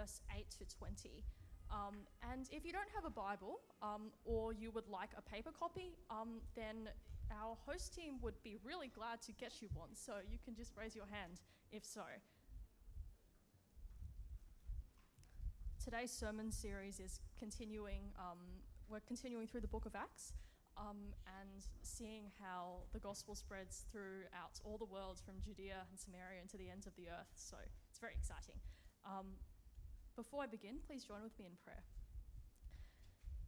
verse 8 to 20. Um, and if you don't have a Bible um, or you would like a paper copy, um, then our host team would be really glad to get you one. So you can just raise your hand if so. Today's sermon series is continuing, um, we're continuing through the book of Acts. Um, and seeing how the gospel spreads throughout all the world from Judea and Samaria and to the ends of the earth. So it's very exciting. Um, before I begin, please join with me in prayer.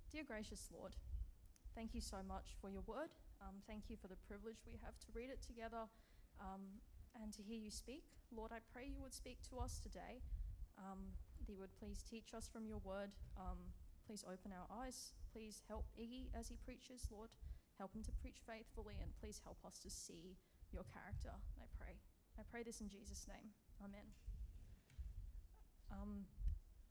Dear gracious Lord, thank you so much for your word. Um, thank you for the privilege we have to read it together um, and to hear you speak. Lord, I pray you would speak to us today, um, that you would please teach us from your word. Um, please open our eyes. Please help Iggy as he preaches, Lord. Help him to preach faithfully, and please help us to see your character, I pray. I pray this in Jesus' name. Amen. Um,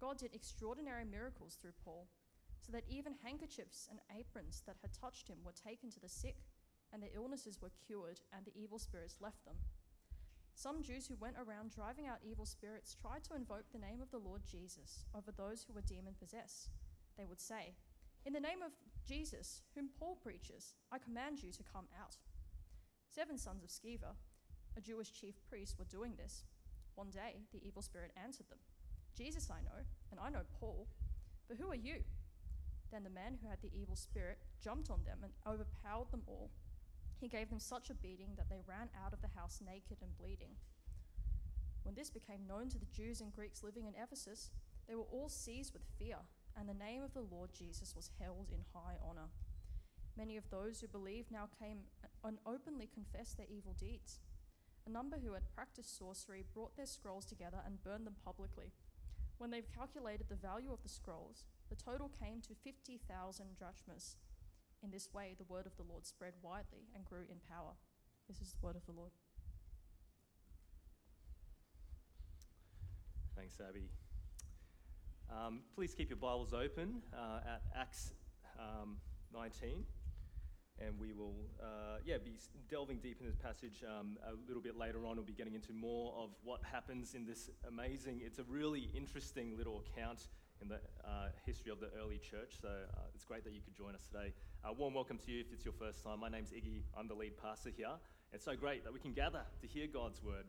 God did extraordinary miracles through Paul, so that even handkerchiefs and aprons that had touched him were taken to the sick, and their illnesses were cured, and the evil spirits left them. Some Jews who went around driving out evil spirits tried to invoke the name of the Lord Jesus over those who were demon possessed. They would say, In the name of Jesus, whom Paul preaches, I command you to come out. Seven sons of Sceva, a Jewish chief priest, were doing this. One day, the evil spirit answered them. Jesus I know, and I know Paul, but who are you? Then the man who had the evil spirit jumped on them and overpowered them all. He gave them such a beating that they ran out of the house naked and bleeding. When this became known to the Jews and Greeks living in Ephesus, they were all seized with fear, and the name of the Lord Jesus was held in high honor. Many of those who believed now came and openly confessed their evil deeds. A number who had practiced sorcery brought their scrolls together and burned them publicly. When they've calculated the value of the scrolls, the total came to 50,000 drachmas. In this way, the word of the Lord spread widely and grew in power. This is the word of the Lord. Thanks, Abby. Um, please keep your Bibles open uh, at Acts um, 19 and we will, uh, yeah, be delving deep in this passage um, a little bit later on. We'll be getting into more of what happens in this amazing. It's a really interesting little account in the uh, history of the early church. So uh, it's great that you could join us today. Uh, warm welcome to you if it's your first time. My name's Iggy. I'm the lead pastor here. It's so great that we can gather to hear God's word.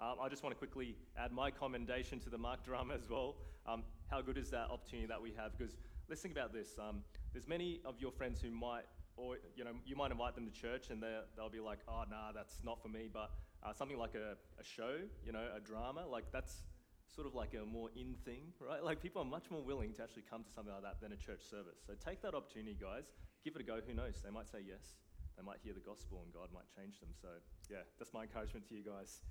Um, I just want to quickly add my commendation to the Mark drama as well. Um, how good is that opportunity that we have? Because let's think about this. Um, there's many of your friends who might or you know, you might invite them to church and they'll be like, oh, nah, that's not for me. But uh, something like a, a show, you know, a drama, like that's sort of like a more in thing, right? Like people are much more willing to actually come to something like that than a church service. So take that opportunity, guys. Give it a go. Who knows? They might say yes. They might hear the gospel and God might change them. So yeah, that's my encouragement to you guys.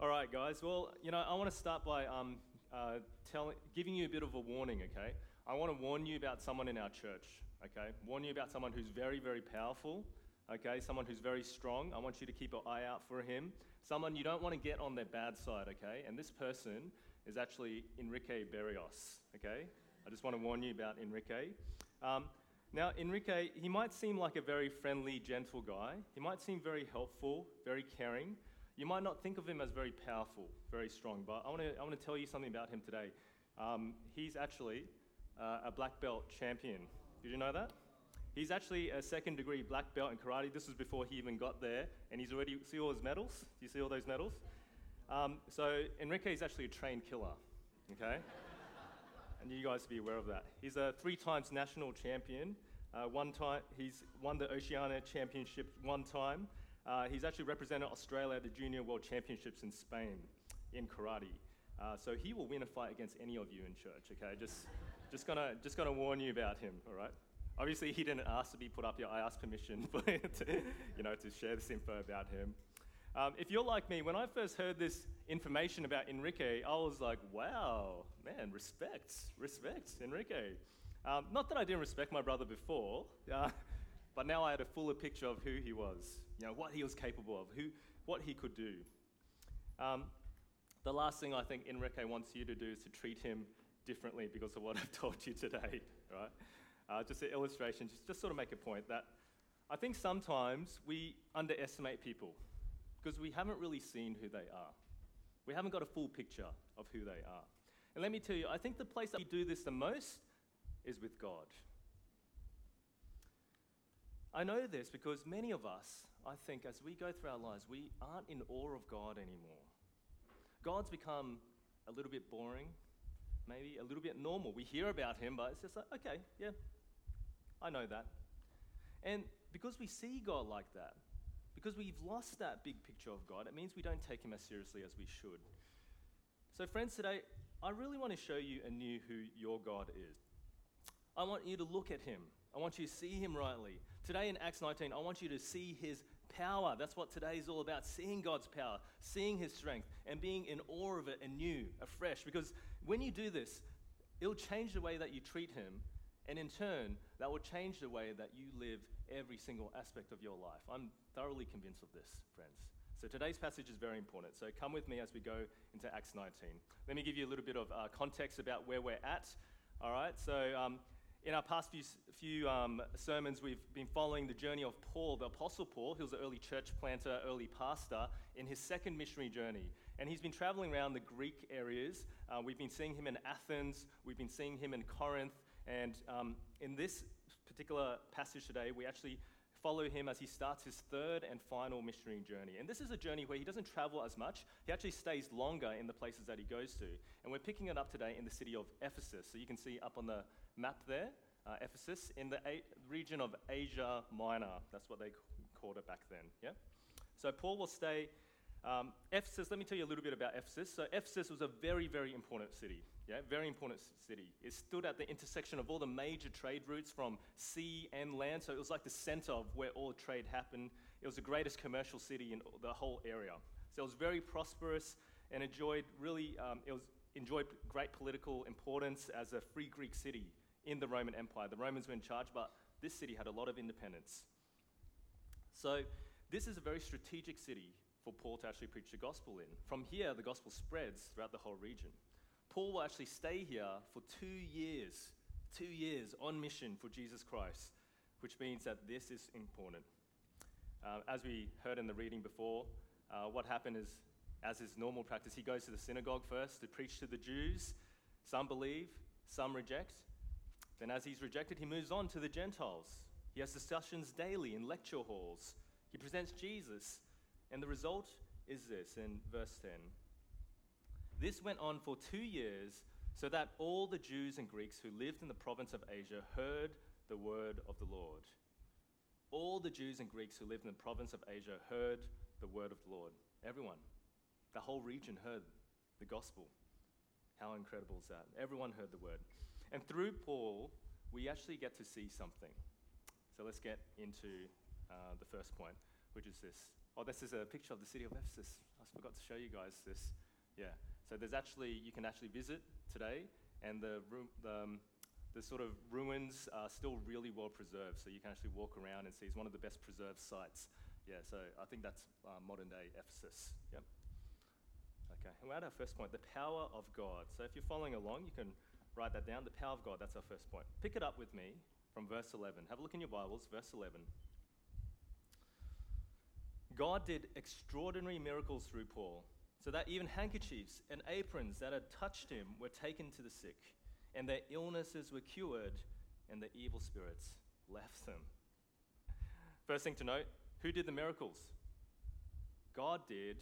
All right, guys. Well, you know, I want to start by um, uh, telling, giving you a bit of a warning. Okay, I want to warn you about someone in our church okay? Warn you about someone who's very, very powerful, okay? Someone who's very strong. I want you to keep an eye out for him. Someone you don't want to get on their bad side, okay? And this person is actually Enrique Berrios, okay? I just want to warn you about Enrique. Um, now, Enrique, he might seem like a very friendly, gentle guy. He might seem very helpful, very caring. You might not think of him as very powerful, very strong, but I want to, I want to tell you something about him today. Um, he's actually uh, a black belt champion, did you know that? He's actually a second degree black belt in karate. This was before he even got there, and he's already, see all his medals? Do you see all those medals? Um, so Enrique is actually a trained killer, okay? and you guys be aware of that. He's a three times national champion. Uh, one time, he's won the Oceania Championship one time. Uh, he's actually represented Australia at the Junior World Championships in Spain in karate. Uh, so he will win a fight against any of you in church, okay? Just, just, gonna, just gonna warn you about him, all right? Obviously, he didn't ask to be put up here. I asked permission for to, you know, to share this info about him. Um, if you're like me, when I first heard this information about Enrique, I was like, wow, man, respect, respect, Enrique. Um, not that I didn't respect my brother before, uh, but now I had a fuller picture of who he was, you know, what he was capable of, who, what he could do. Um, the last thing I think Enrique wants you to do is to treat him differently because of what I've told you today, right? Uh, just an illustration, just, just sort of make a point that I think sometimes we underestimate people because we haven't really seen who they are. We haven't got a full picture of who they are. And let me tell you, I think the place that we do this the most is with God. I know this because many of us, I think, as we go through our lives, we aren't in awe of God anymore. God's become a little bit boring, maybe a little bit normal. We hear about Him, but it's just like, okay, yeah, I know that. And because we see God like that, because we've lost that big picture of God, it means we don't take Him as seriously as we should. So, friends, today, I really want to show you anew who your God is. I want you to look at Him. I want you to see Him rightly. Today in Acts 19, I want you to see His power. That's what today is all about seeing God's power, seeing His strength, and being in awe of it anew, afresh. Because when you do this, it'll change the way that you treat Him, and in turn, that will change the way that you live every single aspect of your life. I'm thoroughly convinced of this, friends. So today's passage is very important. So come with me as we go into Acts 19. Let me give you a little bit of uh, context about where we're at. All right, so um, in our past few, few um, sermons, we've been following the journey of Paul, the Apostle Paul, who was an early church planter, early pastor, in his second missionary journey. And he's been traveling around the Greek areas. Uh, we've been seeing him in Athens, we've been seeing him in Corinth, and um, in this particular passage today, we actually follow him as he starts his third and final missionary journey. And this is a journey where he doesn't travel as much, he actually stays longer in the places that he goes to. And we're picking it up today in the city of Ephesus. So you can see up on the map there, uh, Ephesus, in the a- region of Asia Minor. That's what they called it back then. Yeah? So Paul will stay um, Ephesus, let me tell you a little bit about Ephesus. So, Ephesus was a very, very important city. Yeah, very important city. It stood at the intersection of all the major trade routes from sea and land. So, it was like the center of where all trade happened. It was the greatest commercial city in the whole area. So, it was very prosperous and enjoyed really, um, it was enjoyed great political importance as a free Greek city in the Roman Empire. The Romans were in charge, but this city had a lot of independence. So, this is a very strategic city for Paul to actually preach the gospel in. From here, the gospel spreads throughout the whole region. Paul will actually stay here for two years, two years on mission for Jesus Christ, which means that this is important. Uh, as we heard in the reading before, uh, what happened is, as is normal practice, he goes to the synagogue first to preach to the Jews. Some believe, some reject. Then, as he's rejected, he moves on to the Gentiles. He has discussions daily in lecture halls. He presents Jesus and the result is this in verse 10. This went on for two years, so that all the Jews and Greeks who lived in the province of Asia heard the word of the Lord. All the Jews and Greeks who lived in the province of Asia heard the word of the Lord. Everyone. The whole region heard the gospel. How incredible is that? Everyone heard the word. And through Paul, we actually get to see something. So let's get into uh, the first point, which is this Oh, this is a picture of the city of Ephesus. I forgot to show you guys this. Yeah. So there's actually, you can actually visit today, and the, the, um, the sort of ruins are still really well preserved. So you can actually walk around and see it's one of the best preserved sites. Yeah, so I think that's uh, modern day Ephesus. Yep. Okay, and we're at our first point the power of God. So if you're following along, you can write that down. The power of God, that's our first point. Pick it up with me from verse 11. Have a look in your Bibles, verse 11. God did extraordinary miracles through Paul, so that even handkerchiefs and aprons that had touched him were taken to the sick, and their illnesses were cured, and the evil spirits left them. First thing to note who did the miracles? God did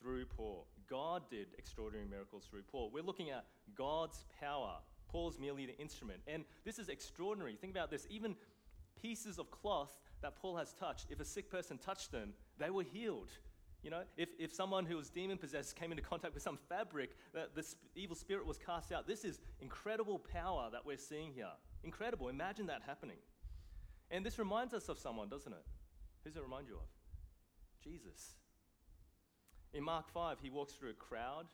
through Paul. God did extraordinary miracles through Paul. We're looking at God's power. Paul's merely the instrument. And this is extraordinary. Think about this. Even pieces of cloth that Paul has touched, if a sick person touched them, they were healed. You know, if, if someone who was demon possessed came into contact with some fabric, that the evil spirit was cast out. This is incredible power that we're seeing here. Incredible. Imagine that happening. And this reminds us of someone, doesn't it? Who does it remind you of? Jesus. In Mark 5, he walks through a crowd,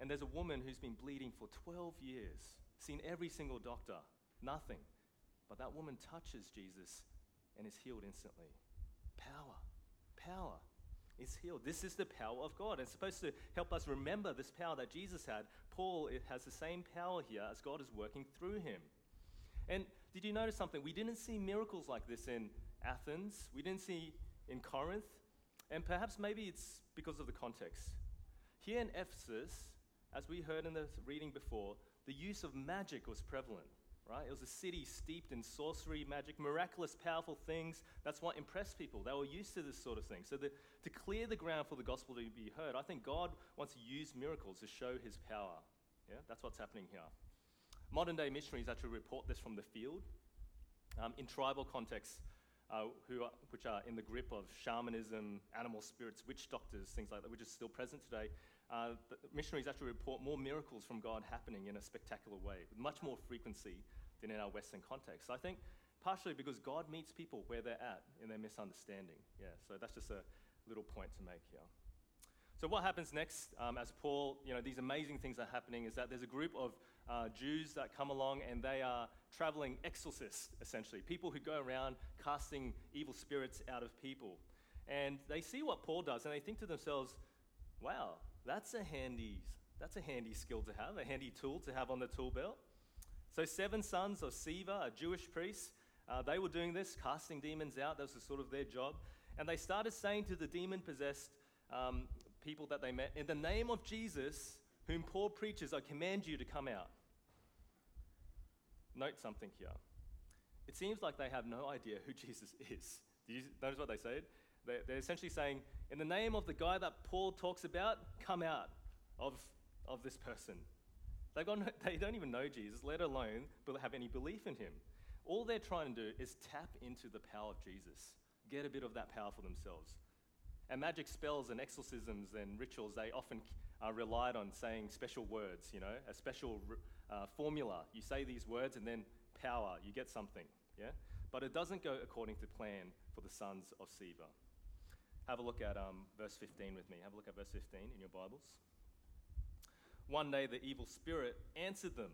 and there's a woman who's been bleeding for 12 years, seen every single doctor, nothing. But that woman touches Jesus and is healed instantly. Power, power is healed. This is the power of God. It's supposed to help us remember this power that Jesus had. Paul it has the same power here as God is working through him. And did you notice something? We didn't see miracles like this in Athens, we didn't see in Corinth, and perhaps maybe it's because of the context. Here in Ephesus, as we heard in the reading before, the use of magic was prevalent right? It was a city steeped in sorcery, magic, miraculous, powerful things. That's what impressed people. They were used to this sort of thing. So, the, to clear the ground for the gospel to be heard, I think God wants to use miracles to show his power. Yeah, that's what's happening here. Modern day missionaries actually report this from the field. Um, in tribal contexts, uh, who are, which are in the grip of shamanism, animal spirits, witch doctors, things like that, which is still present today, uh, missionaries actually report more miracles from God happening in a spectacular way, with much more frequency than in our Western context. I think partially because God meets people where they're at in their misunderstanding. Yeah, so that's just a little point to make here. So what happens next, um, as Paul, you know, these amazing things are happening, is that there's a group of uh, Jews that come along and they are traveling exorcists, essentially, people who go around casting evil spirits out of people. And they see what Paul does and they think to themselves, wow, that's a handy, that's a handy skill to have, a handy tool to have on the tool belt. So, seven sons of Sceva, a Jewish priest, uh, they were doing this, casting demons out. That was sort of their job. And they started saying to the demon possessed um, people that they met, In the name of Jesus, whom Paul preaches, I command you to come out. Note something here. It seems like they have no idea who Jesus is. Do you notice what they said? They're essentially saying, In the name of the guy that Paul talks about, come out of, of this person. They've got no, they don't even know Jesus, let alone have any belief in him. All they're trying to do is tap into the power of Jesus, get a bit of that power for themselves. And magic spells and exorcisms and rituals, they often uh, relied on saying special words, you know, a special uh, formula. You say these words and then power, you get something, yeah? But it doesn't go according to plan for the sons of Sceva. Have a look at um, verse 15 with me. Have a look at verse 15 in your Bibles. One day the evil spirit answered them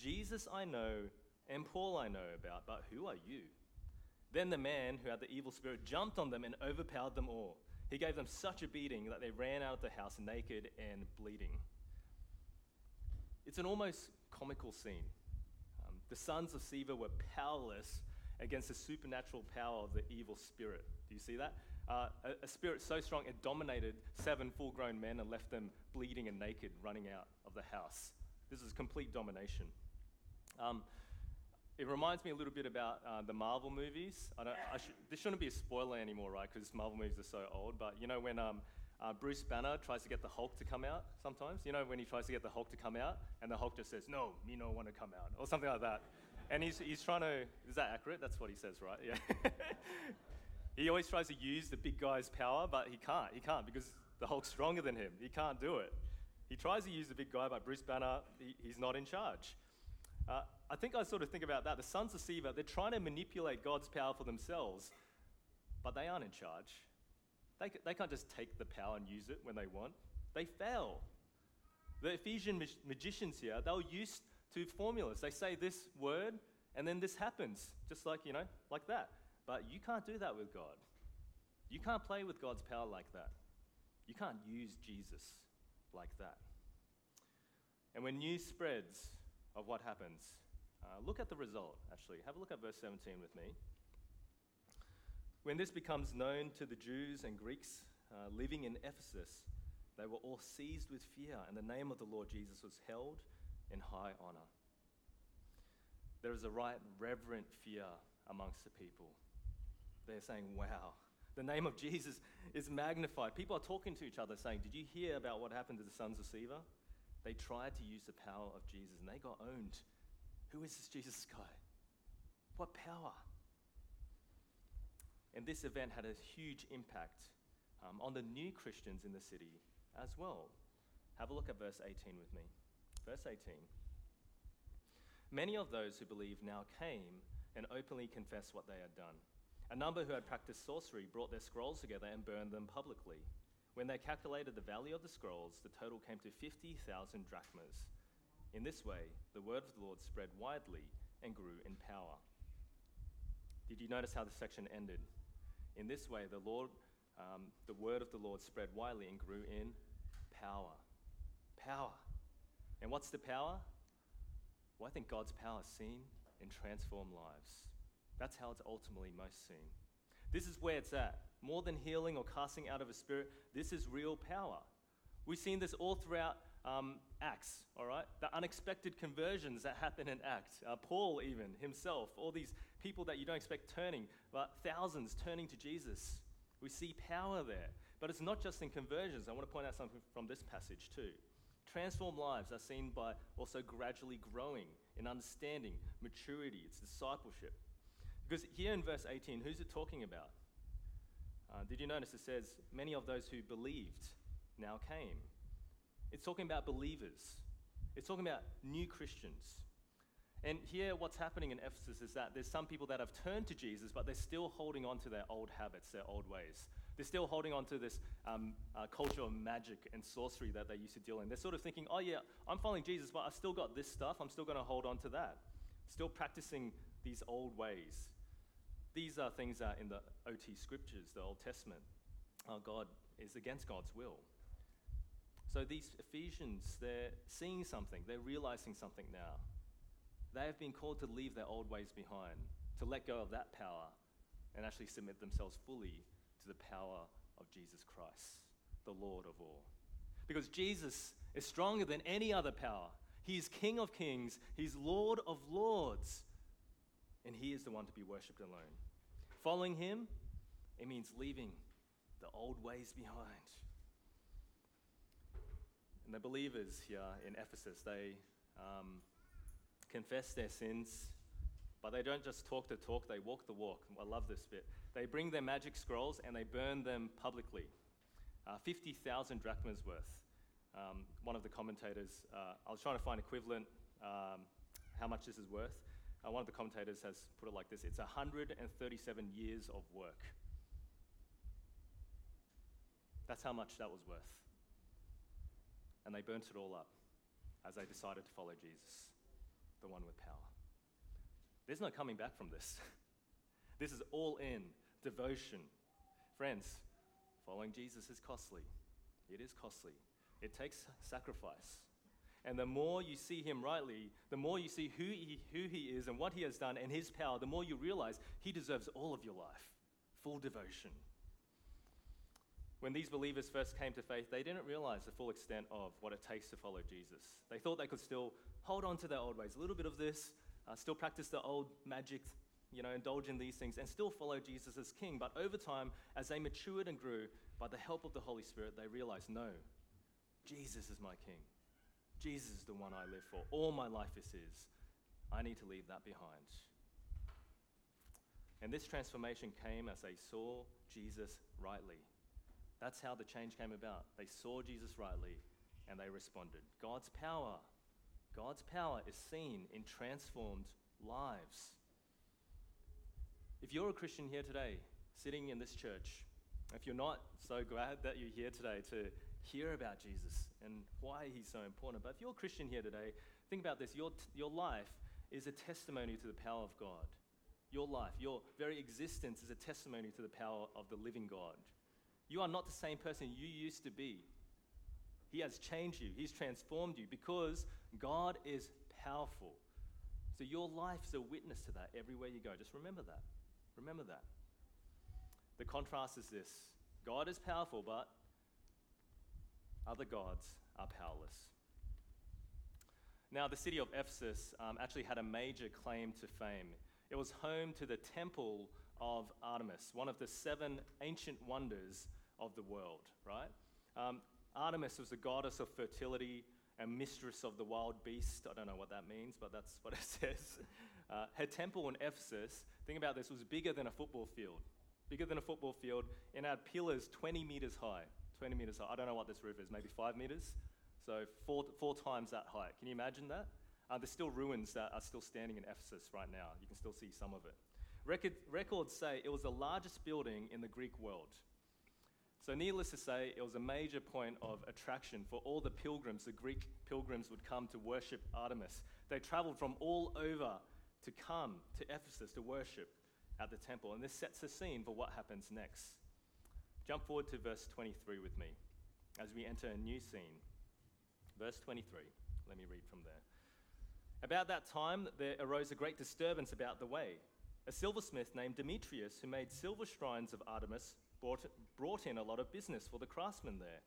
Jesus I know, and Paul I know about, but who are you? Then the man who had the evil spirit jumped on them and overpowered them all. He gave them such a beating that they ran out of the house naked and bleeding. It's an almost comical scene. Um, the sons of Sceva were powerless against the supernatural power of the evil spirit. Do you see that? Uh, a, spirit so strong it dominated seven full grown men and left them bleeding and naked, running out of the house. This is complete domination. Um, it reminds me a little bit about uh, the Marvel movies. I don't, I sh- this shouldn't be a spoiler anymore, right? Because Marvel movies are so old. But you know when um, uh, Bruce Banner tries to get the Hulk to come out sometimes? You know when he tries to get the Hulk to come out and the Hulk just says, no, me no want to come out, or something like that. And he's, he's trying to, is that accurate? That's what he says, right? Yeah. He always tries to use the big guy's power, but he can't. He can't because the Hulk's stronger than him. He can't do it. He tries to use the big guy, but Bruce Banner, he, he's not in charge. Uh, I think I sort of think about that. The sons of Sceva, they're trying to manipulate God's power for themselves, but they aren't in charge. They, they can't just take the power and use it when they want. They fail. The Ephesian mag- magicians here, they were used to formulas. They say this word, and then this happens, just like, you know, like that. But you can't do that with God. You can't play with God's power like that. You can't use Jesus like that. And when news spreads of what happens, uh, look at the result, actually. Have a look at verse 17 with me. When this becomes known to the Jews and Greeks uh, living in Ephesus, they were all seized with fear, and the name of the Lord Jesus was held in high honor. There is a right reverent fear amongst the people they're saying, wow, the name of Jesus is magnified. People are talking to each other saying, Did you hear about what happened to the sons of Sceva? They tried to use the power of Jesus and they got owned. Who is this Jesus guy? What power? And this event had a huge impact um, on the new Christians in the city as well. Have a look at verse 18 with me. Verse 18. Many of those who believed now came and openly confessed what they had done. A number who had practiced sorcery brought their scrolls together and burned them publicly. When they calculated the value of the scrolls, the total came to 50,000 drachmas. In this way, the word of the Lord spread widely and grew in power. Did you notice how the section ended? In this way, the Lord, um, the word of the Lord spread widely and grew in power. Power. And what's the power? Well, I think God's power is seen in transformed lives. That's how it's ultimately most seen. This is where it's at. More than healing or casting out of a spirit, this is real power. We've seen this all throughout um, Acts, all right? The unexpected conversions that happen in Acts. Uh, Paul, even himself, all these people that you don't expect turning, but thousands turning to Jesus. We see power there. But it's not just in conversions. I want to point out something from this passage too. Transformed lives are seen by also gradually growing in understanding, maturity, it's discipleship. Because here in verse 18, who's it talking about? Uh, did you notice it says, Many of those who believed now came. It's talking about believers, it's talking about new Christians. And here, what's happening in Ephesus is that there's some people that have turned to Jesus, but they're still holding on to their old habits, their old ways. They're still holding on to this um, uh, culture of magic and sorcery that they used to deal in. They're sort of thinking, oh, yeah, I'm following Jesus, but I've still got this stuff. I'm still going to hold on to that. Still practicing these old ways. These are things that in the OT scriptures, the Old Testament, uh, God is against God's will. So these Ephesians, they're seeing something, they're realizing something now. They have been called to leave their old ways behind, to let go of that power, and actually submit themselves fully to the power of Jesus Christ, the Lord of all. Because Jesus is stronger than any other power. He is King of kings, He's Lord of lords, and He is the one to be worshipped alone. Following Him, it means leaving the old ways behind. And the believers here in Ephesus, they um, confess their sins, but they don't just talk the talk, they walk the walk. I love this bit. They bring their magic scrolls and they burn them publicly. Uh, 50,000 drachmas worth. Um, one of the commentators, uh, I was trying to find equivalent, um, how much this is worth. Uh, one of the commentators has put it like this it's 137 years of work. That's how much that was worth. And they burnt it all up as they decided to follow Jesus, the one with power. There's no coming back from this. this is all in devotion. Friends, following Jesus is costly. It is costly. It takes sacrifice. And the more you see him rightly, the more you see who he, who he is and what he has done and his power, the more you realize he deserves all of your life. Full devotion. When these believers first came to faith, they didn't realize the full extent of what it takes to follow Jesus. They thought they could still hold on to their old ways, a little bit of this, uh, still practice the old magic you know, indulge in these things and still follow Jesus as king. But over time, as they matured and grew, by the help of the Holy Spirit, they realized no, Jesus is my king. Jesus is the one I live for. All my life is his. I need to leave that behind. And this transformation came as they saw Jesus rightly. That's how the change came about. They saw Jesus rightly and they responded. God's power, God's power is seen in transformed lives. If you're a Christian here today, sitting in this church, if you're not so glad that you're here today to hear about Jesus and why he's so important, but if you're a Christian here today, think about this your, your life is a testimony to the power of God. Your life, your very existence is a testimony to the power of the living God. You are not the same person you used to be. He has changed you, He's transformed you because God is powerful. So your life is a witness to that everywhere you go. Just remember that. Remember that. The contrast is this God is powerful, but other gods are powerless. Now, the city of Ephesus um, actually had a major claim to fame. It was home to the temple of Artemis, one of the seven ancient wonders of the world, right? Um, Artemis was the goddess of fertility and mistress of the wild beast. I don't know what that means, but that's what it says. Uh, her temple in Ephesus, think about this, was bigger than a football field. Bigger than a football field, and had pillars 20 meters high. 20 meters high. I don't know what this roof is, maybe five meters? So four, four times that height. Can you imagine that? Uh, there's still ruins that are still standing in Ephesus right now. You can still see some of it. Record, records say it was the largest building in the Greek world. So, needless to say, it was a major point of attraction for all the pilgrims. The Greek pilgrims would come to worship Artemis. They traveled from all over to come to Ephesus to worship at the temple. And this sets the scene for what happens next. Jump forward to verse 23 with me as we enter a new scene. Verse 23. Let me read from there. About that time, there arose a great disturbance about the way. A silversmith named Demetrius, who made silver shrines of Artemis, brought, brought in a lot of business for the craftsmen there.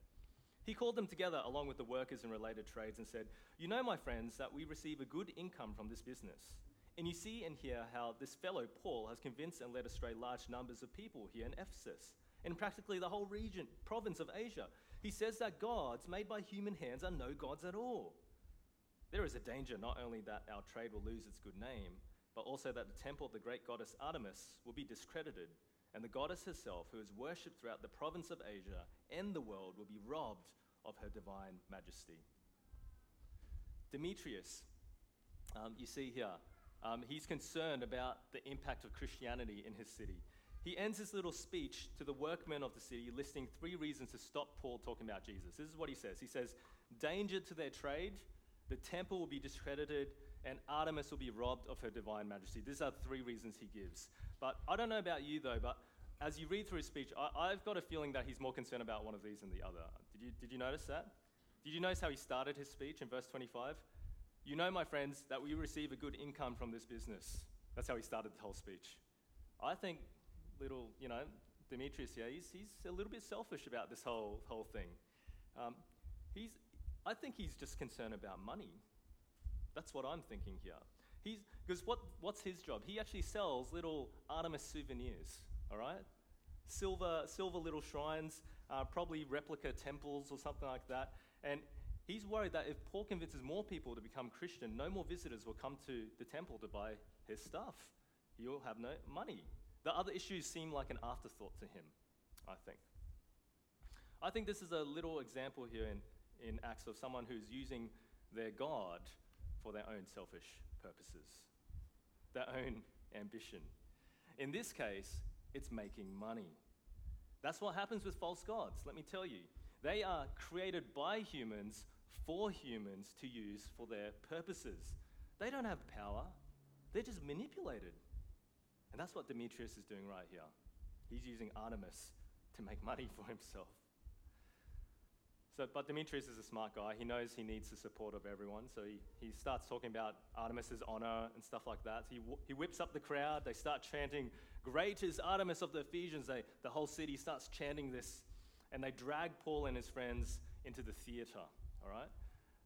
He called them together along with the workers in related trades and said, You know, my friends, that we receive a good income from this business. And you see and hear how this fellow, Paul, has convinced and led astray large numbers of people here in Ephesus, and practically the whole region, province of Asia. He says that gods made by human hands are no gods at all. There is a danger not only that our trade will lose its good name, but also that the temple of the great goddess Artemis will be discredited, and the goddess herself, who is worshipped throughout the province of Asia and the world, will be robbed of her divine majesty. Demetrius, um, you see here, um, he's concerned about the impact of Christianity in his city. He ends his little speech to the workmen of the city, listing three reasons to stop Paul talking about Jesus. This is what he says He says, Danger to their trade, the temple will be discredited, and Artemis will be robbed of her divine majesty. These are three reasons he gives. But I don't know about you, though, but as you read through his speech, I, have got a feeling that he's more concerned about one of these than the other. Did you, did you notice that? Did you notice how he started his speech in verse 25? You know, my friends, that we receive a good income from this business. That's how he started the whole speech. I think little, you know, Demetrius here, he's, he's a little bit selfish about this whole, whole thing. Um, he's, I think he's just concerned about money. That's what I'm thinking here. He's, because what, what's his job? He actually sells little Artemis souvenirs, all right? Silver, silver little shrines, uh, probably replica temples or something like that. And He's worried that if Paul convinces more people to become Christian, no more visitors will come to the temple to buy his stuff. He'll have no money. The other issues seem like an afterthought to him, I think. I think this is a little example here in, in Acts of someone who's using their God for their own selfish purposes, their own ambition. In this case, it's making money. That's what happens with false gods, let me tell you. They are created by humans for humans to use for their purposes. They don't have power, they're just manipulated. And that's what Demetrius is doing right here. He's using Artemis to make money for himself. So, but Demetrius is a smart guy. He knows he needs the support of everyone. So he, he starts talking about Artemis's honor and stuff like that. So he, he whips up the crowd. They start chanting, Great is Artemis of the Ephesians. They, the whole city starts chanting this. And they drag Paul and his friends into the theater all right?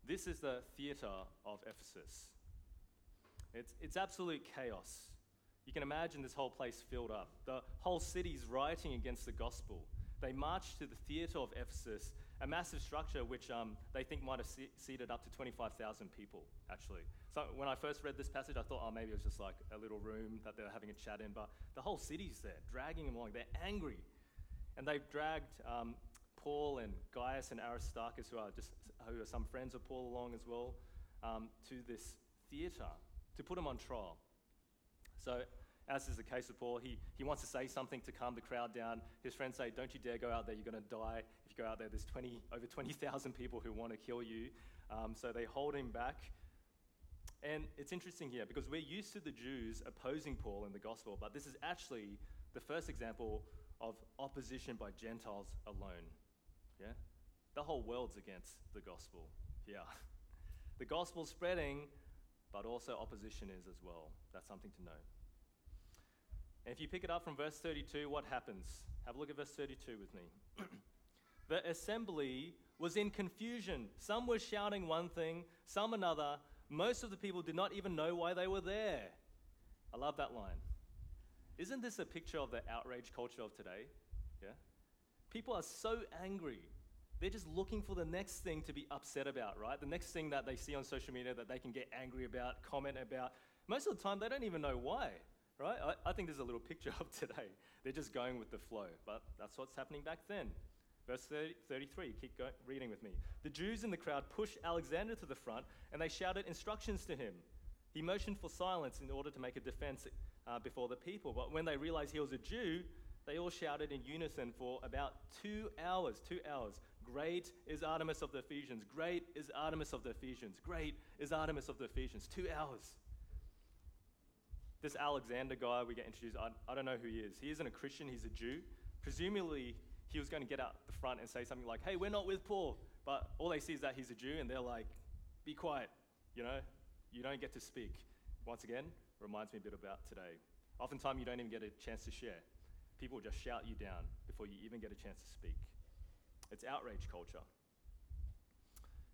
This is the theater of Ephesus. It's, it's absolute chaos. You can imagine this whole place filled up. The whole city's rioting against the gospel. They march to the theater of Ephesus, a massive structure which um, they think might have se- seated up to 25,000 people, actually. So when I first read this passage, I thought, oh, maybe it was just like a little room that they were having a chat in, but the whole city's there, dragging them along. They're angry. And they've dragged um, Paul and Gaius and Aristarchus, who are just who are some friends of Paul along as well, um, to this theatre to put him on trial. So, as is the case with Paul, he, he wants to say something to calm the crowd down. His friends say, Don't you dare go out there, you're going to die. If you go out there, there's 20, over 20,000 people who want to kill you. Um, so they hold him back. And it's interesting here because we're used to the Jews opposing Paul in the gospel, but this is actually the first example of opposition by Gentiles alone. Yeah? The whole world's against the gospel. Yeah. The gospel's spreading, but also opposition is as well. That's something to know. And if you pick it up from verse 32, what happens? Have a look at verse 32 with me. the assembly was in confusion. Some were shouting one thing, some another. Most of the people did not even know why they were there. I love that line. Isn't this a picture of the outrage culture of today? Yeah? People are so angry. They're just looking for the next thing to be upset about, right? The next thing that they see on social media that they can get angry about, comment about. Most of the time, they don't even know why, right? I, I think there's a little picture of today. They're just going with the flow, but that's what's happening back then. Verse 30, 33, keep go, reading with me. The Jews in the crowd pushed Alexander to the front and they shouted instructions to him. He motioned for silence in order to make a defense uh, before the people, but when they realized he was a Jew, they all shouted in unison for about two hours. Two hours. Great is Artemis of the Ephesians. Great is Artemis of the Ephesians. Great is Artemis of the Ephesians. Two hours. This Alexander guy we get introduced, I, I don't know who he is. He isn't a Christian, he's a Jew. Presumably, he was going to get out the front and say something like, hey, we're not with Paul. But all they see is that he's a Jew, and they're like, be quiet, you know, you don't get to speak. Once again, reminds me a bit about today. Oftentimes, you don't even get a chance to share. People just shout you down before you even get a chance to speak. It's outrage culture.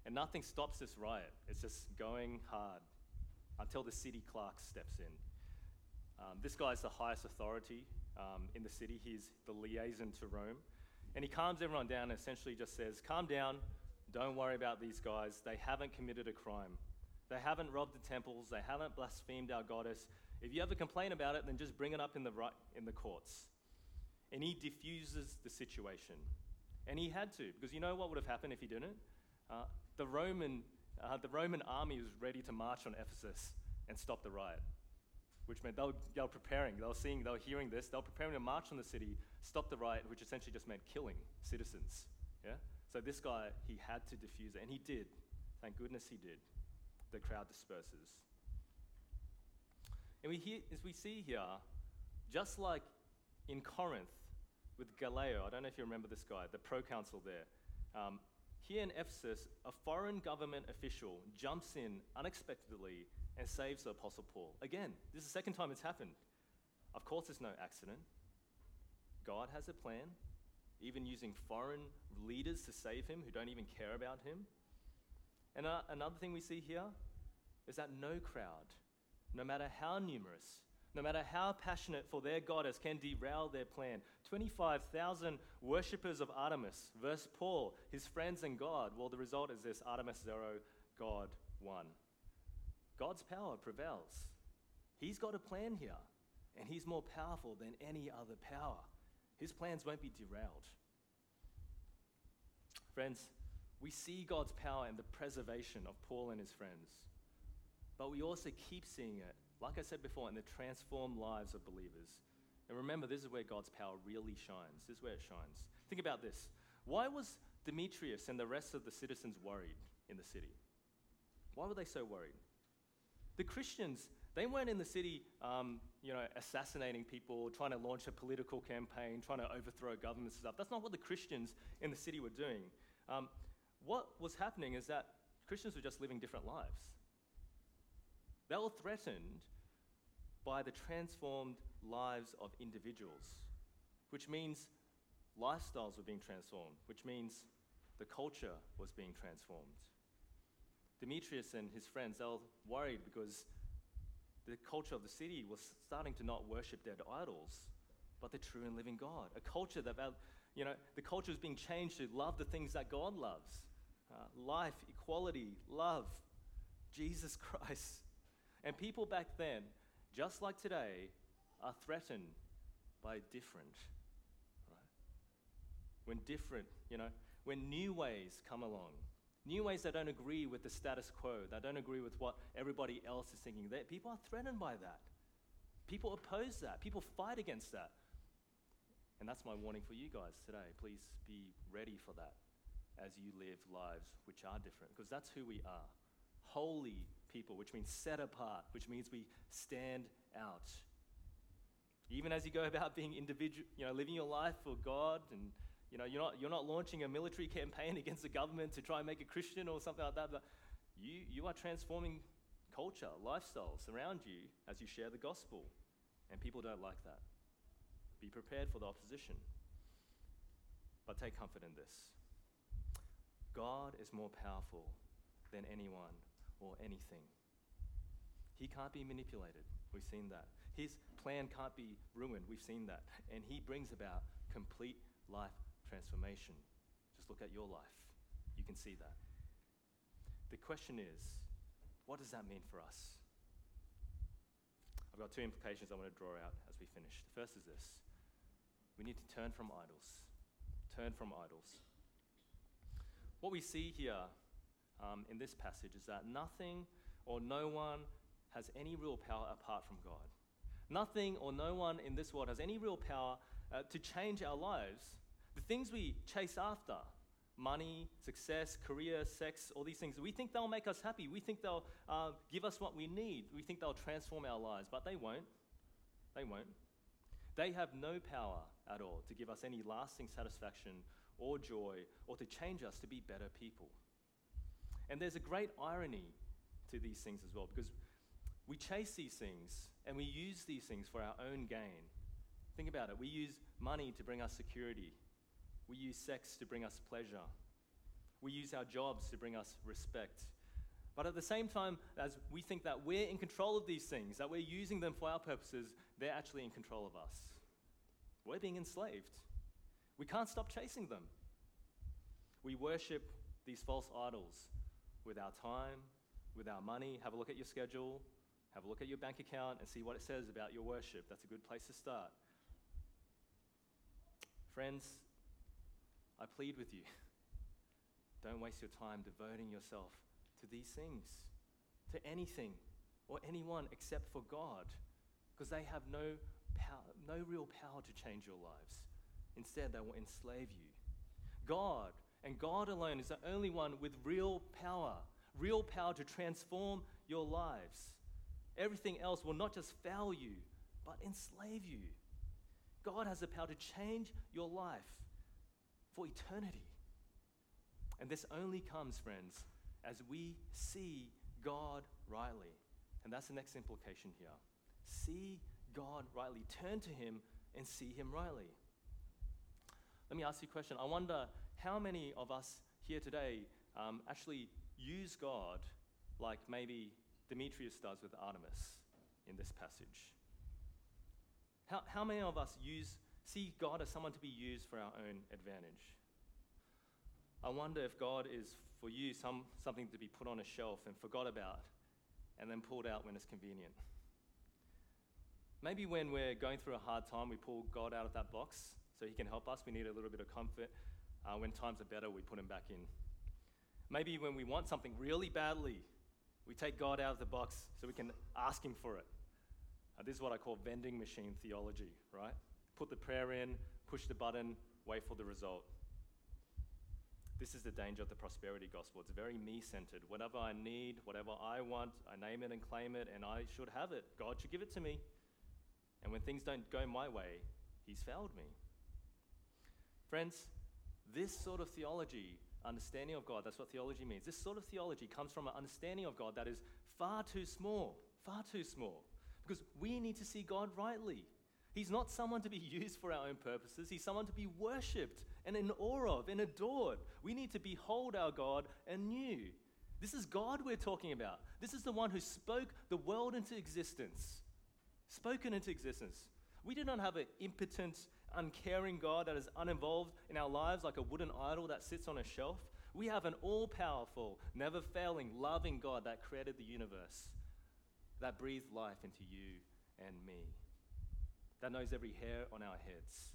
And nothing stops this riot. It's just going hard until the city clerk steps in. Um, this guy's the highest authority um, in the city. He's the liaison to Rome. And he calms everyone down and essentially just says, Calm down, don't worry about these guys. They haven't committed a crime. They haven't robbed the temples, they haven't blasphemed our goddess. If you ever complain about it, then just bring it up in the, right, in the courts. And he diffuses the situation. And he had to, because you know what would have happened if he didn't? Uh, the, Roman, uh, the Roman army was ready to march on Ephesus and stop the riot which meant they were, they were preparing, they were seeing, they were hearing this, they were preparing to march on the city, stop the riot, which essentially just meant killing citizens. Yeah? So this guy, he had to defuse it, and he did. Thank goodness he did. The crowd disperses. And we hear, as we see here, just like in Corinth with Gallio, I don't know if you remember this guy, the proconsul there. Um, here in Ephesus, a foreign government official jumps in unexpectedly and saves the Apostle Paul. Again, this is the second time it's happened. Of course, it's no accident. God has a plan, even using foreign leaders to save him who don't even care about him. And uh, another thing we see here is that no crowd, no matter how numerous, no matter how passionate for their goddess, can derail their plan. 25,000 worshippers of Artemis versus Paul, his friends and God. Well, the result is this Artemis zero, God one. God's power prevails. He's got a plan here, and He's more powerful than any other power. His plans won't be derailed. Friends, we see God's power in the preservation of Paul and his friends, but we also keep seeing it, like I said before, in the transformed lives of believers. And remember, this is where God's power really shines. This is where it shines. Think about this. Why was Demetrius and the rest of the citizens worried in the city? Why were they so worried? The Christians, they weren't in the city, um, you know, assassinating people, trying to launch a political campaign, trying to overthrow governments and stuff. That's not what the Christians in the city were doing. Um, what was happening is that Christians were just living different lives. They were threatened by the transformed lives of individuals, which means lifestyles were being transformed, which means the culture was being transformed. Demetrius and his friends, they were worried because the culture of the city was starting to not worship dead idols, but the true and living God. A culture that, you know, the culture is being changed to love the things that God loves uh, life, equality, love, Jesus Christ. And people back then, just like today, are threatened by different. Right? When different, you know, when new ways come along, new ways that don't agree with the status quo, that don't agree with what everybody else is thinking. They, people are threatened by that. People oppose that. People fight against that. And that's my warning for you guys today. Please be ready for that as you live lives which are different, because that's who we are. Holy people, which means set apart, which means we stand out. Even as you go about being individual, you know, living your life for God and you know, you're not, you're not launching a military campaign against the government to try and make a Christian or something like that. But you, you are transforming culture, lifestyles around you as you share the gospel. And people don't like that. Be prepared for the opposition. But take comfort in this God is more powerful than anyone or anything. He can't be manipulated. We've seen that. His plan can't be ruined. We've seen that. And he brings about complete life transformation. Just look at your life. You can see that. The question is, what does that mean for us? I've got two implications I want to draw out as we finish. The first is this we need to turn from idols. Turn from idols. What we see here um, in this passage is that nothing or no one has any real power apart from God. Nothing or no one in this world has any real power uh, to change our lives. The things we chase after money, success, career, sex, all these things we think they'll make us happy. We think they'll uh, give us what we need. We think they'll transform our lives, but they won't. They won't. They have no power at all to give us any lasting satisfaction or joy or to change us to be better people. And there's a great irony to these things as well because we chase these things and we use these things for our own gain. Think about it. We use money to bring us security, we use sex to bring us pleasure, we use our jobs to bring us respect. But at the same time, as we think that we're in control of these things, that we're using them for our purposes, they're actually in control of us. We're being enslaved. We can't stop chasing them. We worship these false idols with our time, with our money. Have a look at your schedule, have a look at your bank account, and see what it says about your worship. That's a good place to start. Friends, I plead with you don't waste your time devoting yourself to these things, to anything or anyone except for God, because they have no power, no real power to change your lives. Instead, they will enslave you. God and God alone is the only one with real power, real power to transform your lives. Everything else will not just fail you, but enslave you. God has the power to change your life for eternity. And this only comes, friends, as we see God rightly. And that's the next implication here. See God rightly. Turn to Him and see Him rightly. Let me ask you a question. I wonder how many of us here today um, actually use God like maybe Demetrius does with Artemis in this passage? How, how many of us use, see God as someone to be used for our own advantage? I wonder if God is for you some, something to be put on a shelf and forgot about and then pulled out when it's convenient. Maybe when we're going through a hard time, we pull God out of that box so he can help us. We need a little bit of comfort. Uh, when times are better, we put him back in. Maybe when we want something really badly, we take God out of the box so we can ask him for it. Uh, this is what I call vending machine theology, right? Put the prayer in, push the button, wait for the result. This is the danger of the prosperity gospel. It's very me centered. Whatever I need, whatever I want, I name it and claim it, and I should have it. God should give it to me. And when things don't go my way, He's failed me. Friends, this sort of theology, understanding of God, that's what theology means. This sort of theology comes from an understanding of God that is far too small, far too small. Because we need to see God rightly. He's not someone to be used for our own purposes. He's someone to be worshipped and in awe of and adored. We need to behold our God anew. This is God we're talking about. This is the one who spoke the world into existence. Spoken into existence. We do not have an impotent, uncaring God that is uninvolved in our lives like a wooden idol that sits on a shelf. We have an all powerful, never failing, loving God that created the universe, that breathed life into you and me, that knows every hair on our heads,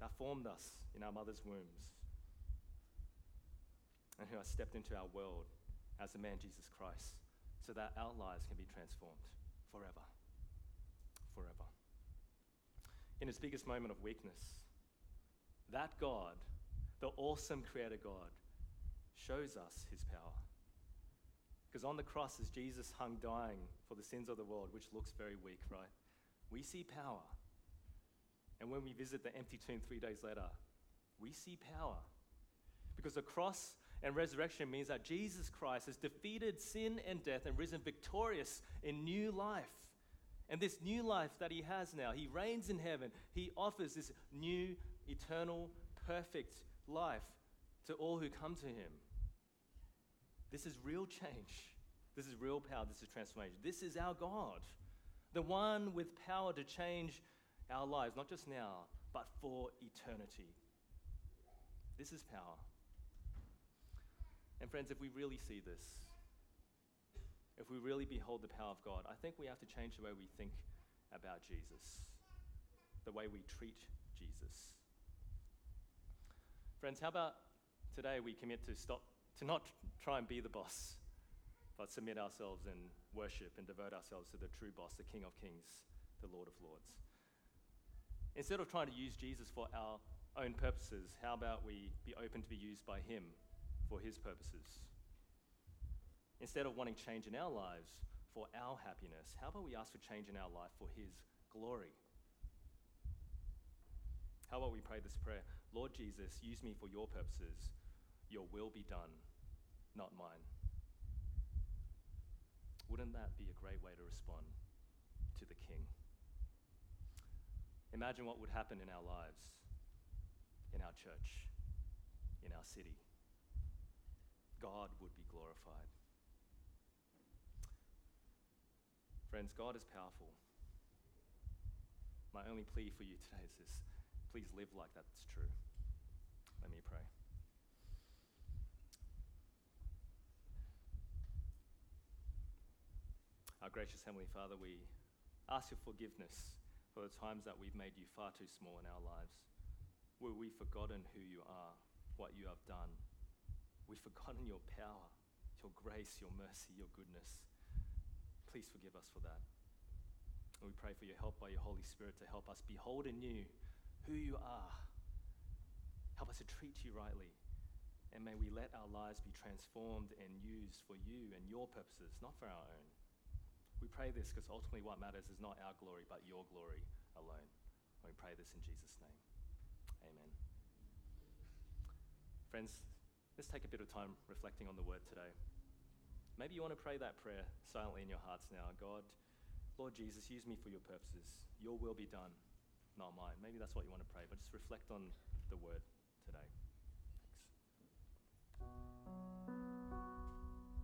that formed us in our mother's wombs, and who has stepped into our world as the man Jesus Christ so that our lives can be transformed forever. Forever in his biggest moment of weakness. That God, the awesome Creator God, shows us his power. Because on the cross, as Jesus hung dying for the sins of the world, which looks very weak, right? We see power. And when we visit the empty tomb three days later, we see power. Because the cross and resurrection means that Jesus Christ has defeated sin and death and risen victorious in new life. And this new life that he has now, he reigns in heaven. He offers this new, eternal, perfect life to all who come to him. This is real change. This is real power. This is transformation. This is our God, the one with power to change our lives, not just now, but for eternity. This is power. And, friends, if we really see this, if we really behold the power of God, I think we have to change the way we think about Jesus, the way we treat Jesus. Friends, how about today we commit to stop, to not try and be the boss, but submit ourselves and worship and devote ourselves to the true boss, the King of Kings, the Lord of Lords. Instead of trying to use Jesus for our own purposes, how about we be open to be used by Him for His purposes? Instead of wanting change in our lives for our happiness, how about we ask for change in our life for His glory? How about we pray this prayer? Lord Jesus, use me for your purposes. Your will be done, not mine. Wouldn't that be a great way to respond to the King? Imagine what would happen in our lives, in our church, in our city. God would be glorified. Friends, God is powerful. My only plea for you today is this please live like that's true. Let me pray. Our gracious Heavenly Father, we ask your forgiveness for the times that we've made you far too small in our lives. Where we've forgotten who you are, what you have done. We've forgotten your power, your grace, your mercy, your goodness. Please forgive us for that. And we pray for your help by your Holy Spirit to help us behold in you who you are. Help us to treat you rightly. And may we let our lives be transformed and used for you and your purposes, not for our own. We pray this because ultimately what matters is not our glory, but your glory alone. And we pray this in Jesus' name. Amen. Friends, let's take a bit of time reflecting on the word today. Maybe you want to pray that prayer silently in your hearts now. God, Lord Jesus, use me for your purposes. Your will be done, not mine. Maybe that's what you want to pray, but just reflect on the word today. Thanks.